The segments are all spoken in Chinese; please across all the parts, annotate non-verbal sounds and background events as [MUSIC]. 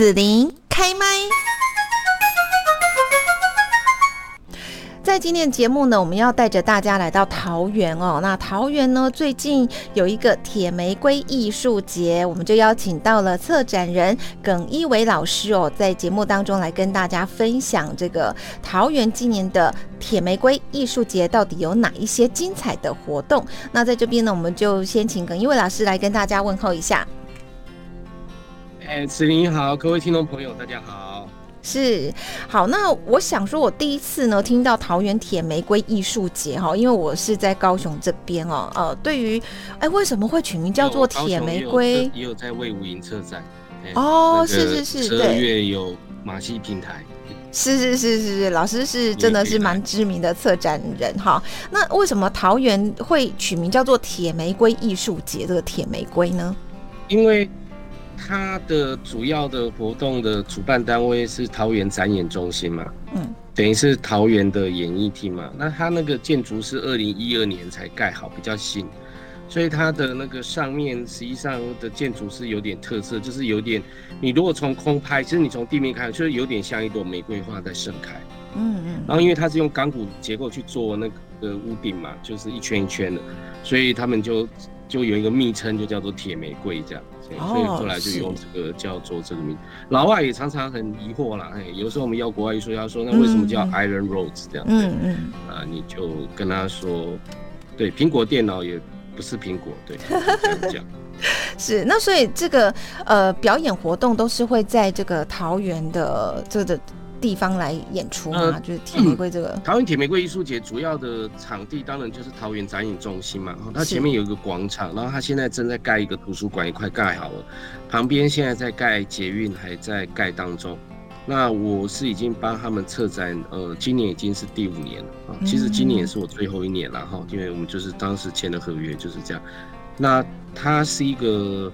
子琳开麦。在今天节目呢，我们要带着大家来到桃园哦。那桃园呢，最近有一个铁玫瑰艺术节，我们就邀请到了策展人耿一伟老师哦，在节目当中来跟大家分享这个桃园今年的铁玫瑰艺术节到底有哪一些精彩的活动。那在这边呢，我们就先请耿一伟老师来跟大家问候一下。哎，子林好，各位听众朋友，大家好。是好，那我想说，我第一次呢听到桃园铁玫瑰艺术节哈，因为我是在高雄这边哦，呃，对于哎为什么会取名叫做铁玫瑰？也有在魏武营车展哦，是是是，十二月有马戏平台，是是是是是，老师是真的是蛮知名的策展人哈。那为什么桃园会取名叫做铁玫瑰艺术节？这个铁玫瑰呢？因为。它的主要的活动的主办单位是桃园展演中心嘛，嗯，等于是桃园的演艺厅嘛。那它那个建筑是二零一二年才盖好，比较新，所以它的那个上面实际上的建筑是有点特色，就是有点，你如果从空拍，其实你从地面看，就是有点像一朵玫瑰花在盛开，嗯嗯。然后因为它是用钢骨结构去做那个屋顶嘛，就是一圈一圈的，所以他们就。就有一个昵称，就叫做铁玫瑰这样，所以后来就用这个叫做这个名。老外也常常很疑惑啦，哎，有时候我们要国外艺术家说，那为什么叫 Iron Rose 这样？嗯嗯，啊，你就跟他说，对，苹果电脑也不是苹果，对，这样。[LAUGHS] 是，那所以这个呃表演活动都是会在这个桃园的这个。地方来演出嘛，就是铁玫瑰这个桃园铁玫瑰艺术节主要的场地当然就是桃园展演中心嘛，它前面有一个广场，然后它现在正在盖一个图书馆，也快盖好了，旁边现在在盖捷运还在盖当中。那我是已经帮他们策展，呃，今年已经是第五年了啊，其实今年也是我最后一年了哈，因为我们就是当时签的合约就是这样。那它是一个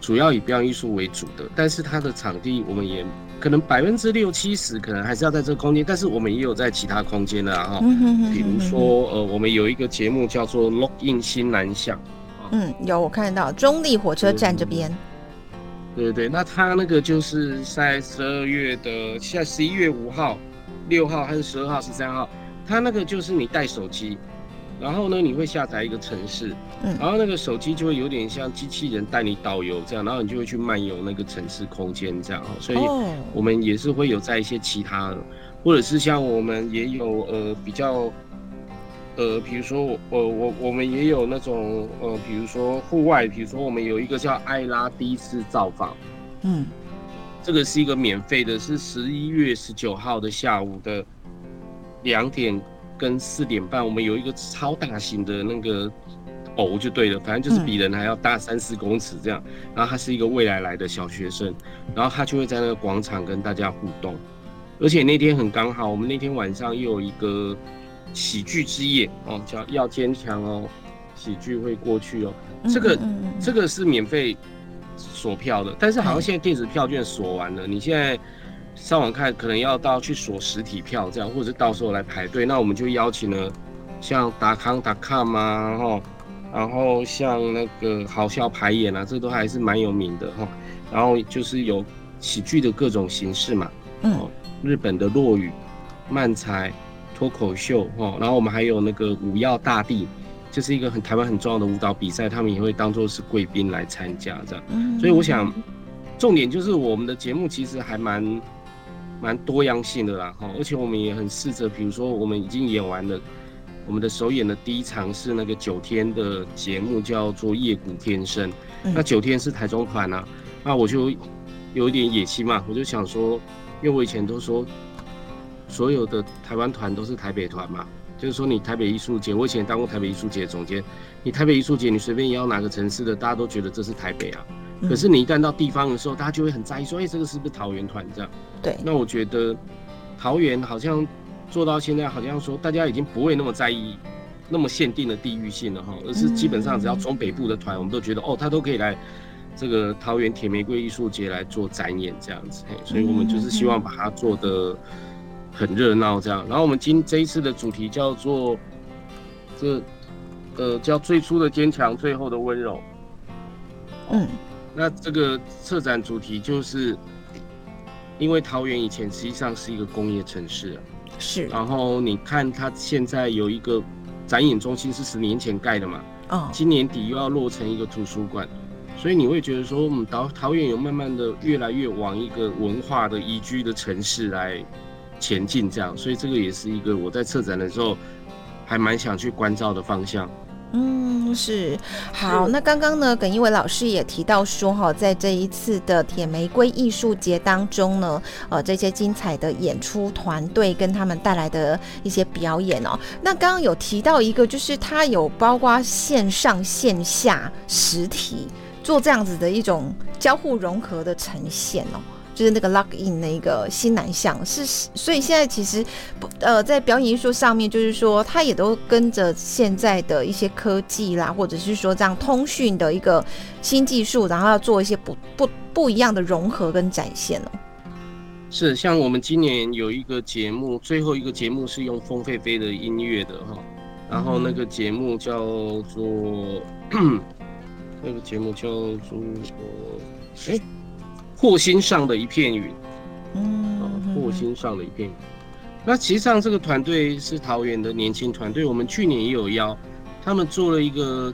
主要以表演艺术为主的，但是它的场地我们也。可能百分之六七十可能还是要在这个空间，但是我们也有在其他空间的哈，比如说呃，我们有一个节目叫做《Lock In 新南向》，嗯，有我看到中立火车站这边，对对对，那他那个就是在十二月的，现在十一月五号、六号还是十二号、十三号，他那个就是你带手机。然后呢，你会下载一个城市，嗯，然后那个手机就会有点像机器人带你导游这样，然后你就会去漫游那个城市空间这样所以，我们也是会有在一些其他的，或者是像我们也有呃比较，呃，比如说我我我们也有那种呃，比如说户外，比如说我们有一个叫艾拉第一次造访，嗯，这个是一个免费的，是十一月十九号的下午的两点。跟四点半，我们有一个超大型的那个偶就对了，反正就是比人还要大三四公尺这样。然后他是一个未来来的小学生，然后他就会在那个广场跟大家互动。而且那天很刚好，我们那天晚上又有一个喜剧之夜哦，叫要坚强哦，喜剧会过去哦。这个这个是免费锁票的，但是好像现在电子票券锁完了，你现在。上网看可能要到去锁实体票这样，或者到时候来排队。那我们就邀请了像达康达卡嘛，哈，然后像那个好笑排演啊，这都还是蛮有名的哈。然后就是有喜剧的各种形式嘛，嗯，日本的落语、漫才、脱口秀哈。然后我们还有那个舞耀大地，就是一个很台湾很重要的舞蹈比赛，他们也会当做是贵宾来参加这样。所以我想，重点就是我们的节目其实还蛮。蛮多样性的啦，哈，而且我们也很试着，比如说我们已经演完了，我们的首演的第一场是那个九天的节目，叫做《夜谷天生》。那九天是台中团啊，那我就有一点野心嘛，我就想说，因为我以前都说，所有的台湾团都是台北团嘛，就是说你台北艺术节，我以前当过台北艺术节总监，你台北艺术节，你随便邀哪个城市的，大家都觉得这是台北啊。可是你一旦到地方的时候，大家就会很在意，说：“哎，这个是不是桃园团？”这样。对。那我觉得，桃园好像做到现在，好像说大家已经不会那么在意那么限定的地域性了哈，而是基本上只要中北部的团，我们都觉得哦，他都可以来这个桃园铁玫瑰艺术节来做展演这样子。所以我们就是希望把它做的很热闹这样。然后我们今这一次的主题叫做这呃叫最初的坚强，最后的温柔。嗯。那这个策展主题就是因为桃园以前实际上是一个工业城市啊，是然后你看它现在有一个展演中心是十年前盖的嘛，哦，今年底又要落成一个图书馆，所以你会觉得说，我们，桃桃园有慢慢的越来越往一个文化的宜居的城市来前进，这样，所以这个也是一个我在策展的时候还蛮想去关照的方向。嗯，是好。那刚刚呢，耿一伟老师也提到说，哈，在这一次的铁玫瑰艺术节当中呢，呃，这些精彩的演出团队跟他们带来的一些表演哦。那刚刚有提到一个，就是它有包括线上线下实体做这样子的一种交互融合的呈现哦。就是那个 lock in 那个新南向是，所以现在其实不呃，在表演艺术上面，就是说它也都跟着现在的一些科技啦，或者是说这样通讯的一个新技术，然后要做一些不不不一样的融合跟展现哦。是，像我们今年有一个节目，最后一个节目是用风飞飞的音乐的哈，然后那个节目叫做 [COUGHS] 那个节目叫做哎。霍星上的一片云，嗯，霍星上的一片云。那其实上这个团队是桃园的年轻团队，我们去年也有邀他们做了一个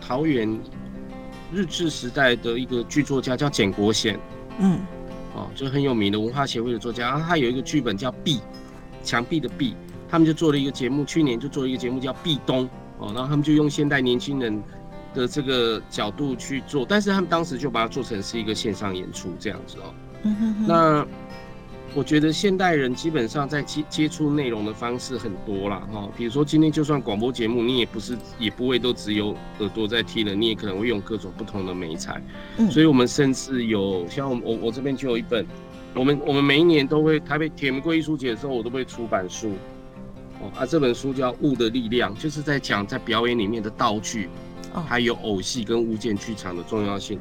桃园日治时代的一个剧作家，叫简国贤，嗯，哦，就很有名的文化协会的作家，然后他有一个剧本叫壁，墙壁的壁，他们就做了一个节目，去年就做了一个节目叫壁咚，哦，然后他们就用现代年轻人。的这个角度去做，但是他们当时就把它做成是一个线上演出这样子哦。那我觉得现代人基本上在接接触内容的方式很多啦，哈，比如说今天就算广播节目，你也不是也不会都只有耳朵在听了，你也可能会用各种不同的媒材。所以我们甚至有像我我我这边就有一本，我们我们每一年都会台北铁玫瑰艺术节的时候，我都会出版书。哦，啊，这本书叫《物的力量》，就是在讲在表演里面的道具。还有偶戏跟物件剧场的重要性。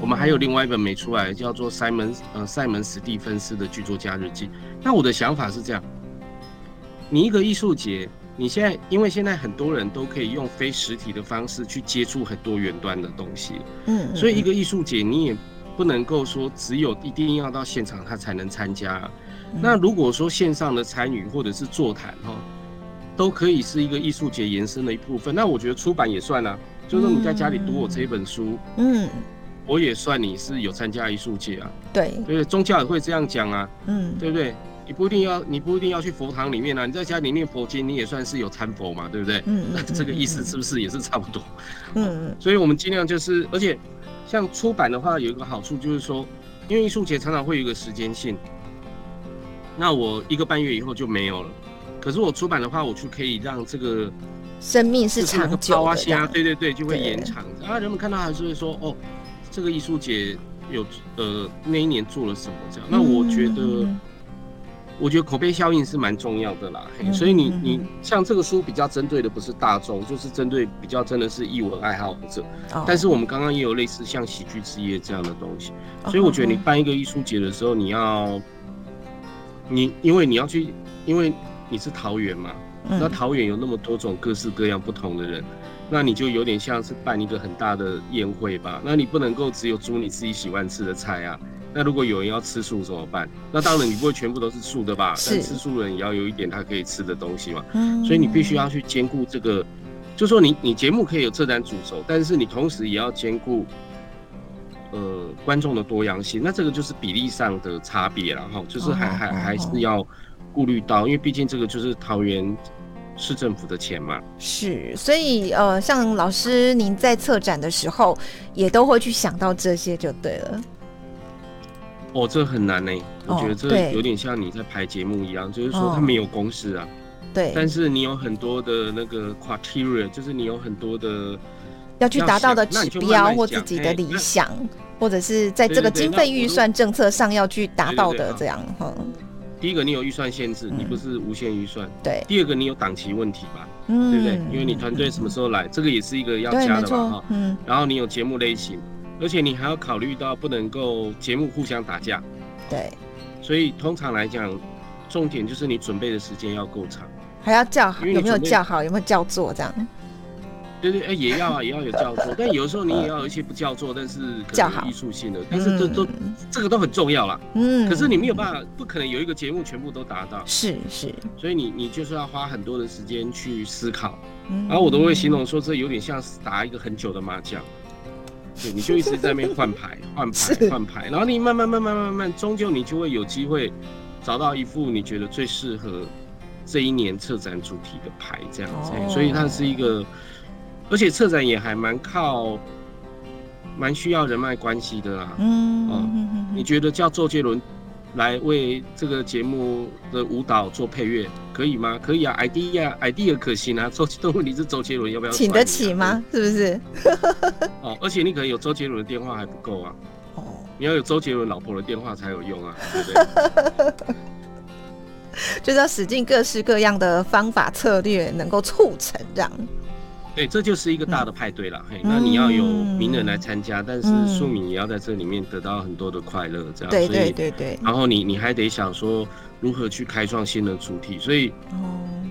我们还有另外一本没出来，叫做塞门呃塞门史蒂芬斯的剧作家日记。那我的想法是这样：你一个艺术节，你现在因为现在很多人都可以用非实体的方式去接触很多远端的东西，嗯，所以一个艺术节你也不能够说只有一定要到现场他才能参加。那如果说线上的参与或者是座谈哈，都可以是一个艺术节延伸的一部分。那我觉得出版也算啊。就是你在家里读我这一本书，嗯，我也算你是有参加艺术界啊，对，对，宗教也会这样讲啊，嗯，对不对？你不一定要，你不一定要去佛堂里面啊，你在家里念佛经，你也算是有参佛嘛，对不对？嗯那这个意思是不是也是差不多？嗯嗯。所以我们尽量就是，而且像出版的话，有一个好处就是说，因为艺术节常常会有一个时间性，那我一个半月以后就没有了，可是我出版的话，我就可以让这个。生命是长久的，对对对，就会延长。然后人们看到还是会说：“哦，这个艺术节有呃那一年做了什么这样。”那我觉得，我觉得口碑效应是蛮重要的啦。所以你你像这个书比较针对的不是大众，就是针对比较真的是艺文爱好者。但是我们刚刚也有类似像喜剧之夜这样的东西，所以我觉得你办一个艺术节的时候，你要你因为你要去，因为你是桃园嘛。那桃园有那么多种各式各样不同的人，那你就有点像是办一个很大的宴会吧？那你不能够只有煮你自己喜欢吃的菜啊。那如果有人要吃素怎么办？那当然你不会全部都是素的吧？但吃素人也要有一点他可以吃的东西嘛。嗯。所以你必须要去兼顾这个，就说你你节目可以有这单主轴，但是你同时也要兼顾，呃，观众的多样性。那这个就是比例上的差别了哈，就是还还还是要顾虑到，因为毕竟这个就是桃园。市政府的钱嘛，是，所以呃，像老师您在策展的时候，也都会去想到这些就对了。哦，这很难呢，我觉得这有点像你在排节目一样，就是说它没有公式啊，对，但是你有很多的那个 criteria，就是你有很多的要去达到的指标或自己的理想，或者是在这个经费预算政策上要去达到的这样哈。第一个，你有预算限制，你不是无限预算。对。第二个，你有档期问题吧？嗯，对不对？因为你团队什么时候来，这个也是一个要加的嘛，哈。嗯。然后你有节目类型，而且你还要考虑到不能够节目互相打架。对。所以通常来讲，重点就是你准备的时间要够长，还要叫好，有没有叫好，有没有叫座这样？对对，哎，也要啊，也要有叫做，但有时候你也要有一些不叫做，但是可能有艺术性的，但是这都这个都很重要啦。嗯。可是你没有办法，不可能有一个节目全部都达到。是是。所以你你就是要花很多的时间去思考，然后我都会形容说，这有点像是打一个很久的麻将。对，你就一直在那边换牌、换牌、[LAUGHS] 换牌，然后你慢慢、慢慢、慢慢，终究你就会有机会找到一副你觉得最适合这一年策展主题的牌，这样子。所以它是一个。而且策展也还蛮靠，蛮需要人脉关系的啦。嗯，哦，你觉得叫周杰伦来为这个节目的舞蹈做配乐可以吗？可以啊，idea，idea 可行啊。[LAUGHS] 周，但问题是周杰伦要不要请得起吗？是不是？哦，而且你可能有周杰伦的电话还不够啊。哦，你要有周杰伦老婆的电话才有用啊，[LAUGHS] 对不对？就是要使尽各式各样的方法策略，能够促成这样。对，这就是一个大的派对了。嘿，那你要有名人来参加，但是庶民也要在这里面得到很多的快乐，这样。对对对对。然后你你还得想说如何去开创新的主题，所以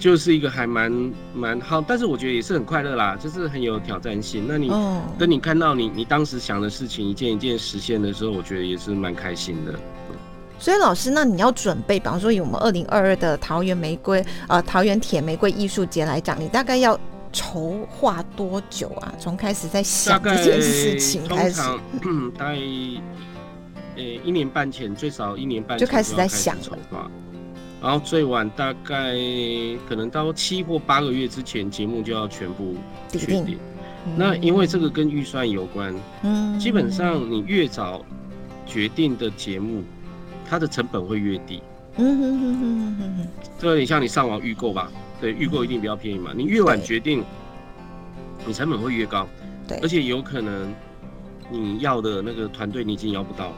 就是一个还蛮蛮好，但是我觉得也是很快乐啦，就是很有挑战性。那你等你看到你你当时想的事情一件一件实现的时候，我觉得也是蛮开心的。所以老师，那你要准备，比方说以我们二零二二的桃园玫瑰呃桃园铁玫瑰艺术节来讲，你大概要。筹划多久啊？从开始在想这件事情开始，大概呃一年半前，最少一年半就开始在想筹划，然后最晚大概可能到七或八个月之前，节目就要全部确定。那因为这个跟预算有关，嗯，基本上你越早决定的节目，它的成本会越低。嗯哼哼哼哼哼，这有点像你上网预购吧。对，预购一定比较便宜嘛。你越晚决定，你成本会越高。对，而且有可能你要的那个团队你已经要不到。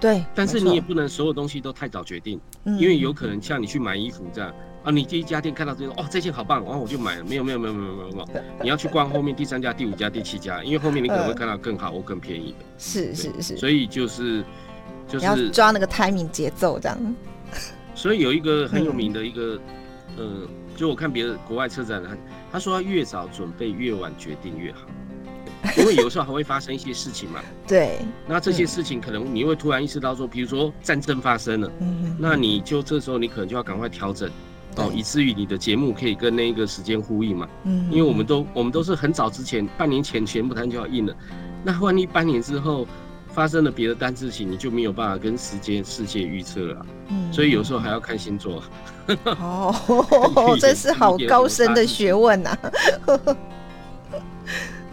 对，但是你也不能所有东西都太早决定，因为有可能像你去买衣服这样啊，你第一家店看到这个，哦，这件好棒，然后我就买了。没有，没有，没有，没有，没有，没有。你要去逛后面第三家、第五家、第七家，因为后面你可能会看到更好或更便宜的。是是是。所以就是就是要抓那个 timing 节奏这样。所以有一个很有名的一个，呃。就我看别的国外车展，他他说越早准备越晚决定越好，[LAUGHS] 因为有时候还会发生一些事情嘛。对。那这些事情可能你会突然意识到说，比如说战争发生了，嗯，那你就这时候你可能就要赶快调整，哦，以至于你的节目可以跟那个时间呼应嘛。嗯。因为我们都我们都是很早之前半年前全部单就要印了，那万一半年之后。发生了别的单事情，你就没有办法跟时间世界预测了。嗯，所以有时候还要看星座。哦，[LAUGHS] 这是好高深的学问呐。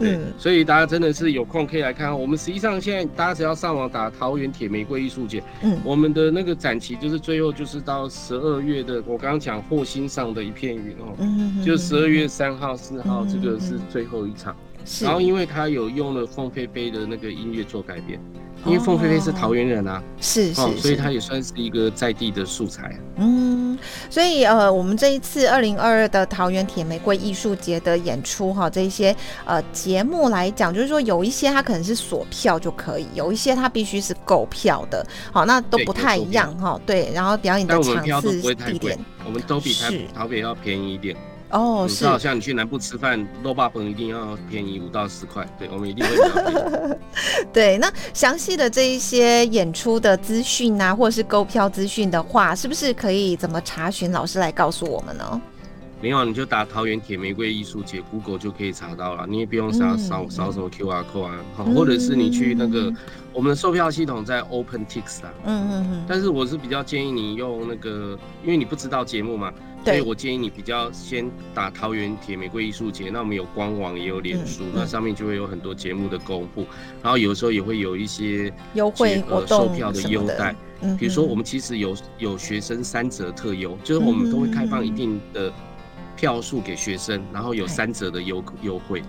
嗯，所以大家真的是有空可以来看。我们实际上现在大家只要上网打桃园铁玫瑰艺术节，嗯，我们的那个展期就是最后就是到十二月的，我刚刚讲霍星上的一片云哦，嗯，就十二月三号、四号，这个是最后一场。然后，因为他有用了凤飞飞的那个音乐做改编，因为凤飞飞是桃园人啊，是是，所以他也算是一个在地的素材。嗯，所以呃，我们这一次二零二二的桃园铁玫瑰艺术节的演出哈，这些呃节目来讲，就是说有一些它可能是锁票就可以，有一些它必须是购票的，好，那都不太一样哈。对，然后表演的场次、地点，我们都比台台北要便宜一点。哦，是，好像你去南部吃饭，肉霸粉一定要便宜五到十块，对，我们一定会。[LAUGHS] 对，那详细的这一些演出的资讯啊，或者是购票资讯的话，是不是可以怎么查询？老师来告诉我们呢？没有，你就打桃园铁玫瑰艺术节，Google 就可以查到了，你也不用扫扫扫什么 QR code 啊，好，或者是你去那个我们的售票系统在 OpenTix 啊，嗯嗯嗯，但是我是比较建议你用那个，因为你不知道节目嘛。所以我建议你比较先打桃园铁玫瑰艺术节，那我们有官网也有脸书，那上面就会有很多节目的公布，然后有时候也会有一些优惠活动、售票的优待，嗯，比如说我们其实有有学生三折特优，就是我们都会开放一定的票数给学生，然后有三折的优优惠，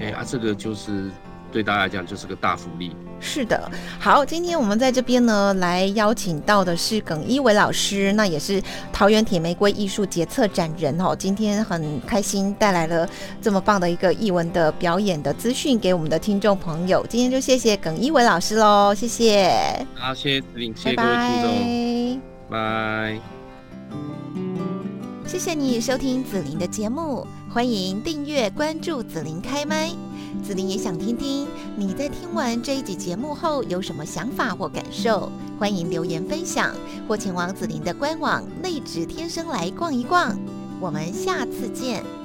哎啊，这个就是。对大家来讲就是个大福利。是的，好，今天我们在这边呢，来邀请到的是耿一伟老师，那也是桃园铁玫瑰艺术节策展人哦。今天很开心带来了这么棒的一个艺文的表演的资讯给我们的听众朋友。今天就谢谢耿一伟老师喽，谢谢。好，谢谢子谢谢各位听众，拜。谢谢你收听紫琳的节目，欢迎订阅关注紫琳开麦。紫琳也想听听你在听完这一集节目后有什么想法或感受，欢迎留言分享或前往紫琳的官网内指天生来逛一逛。我们下次见。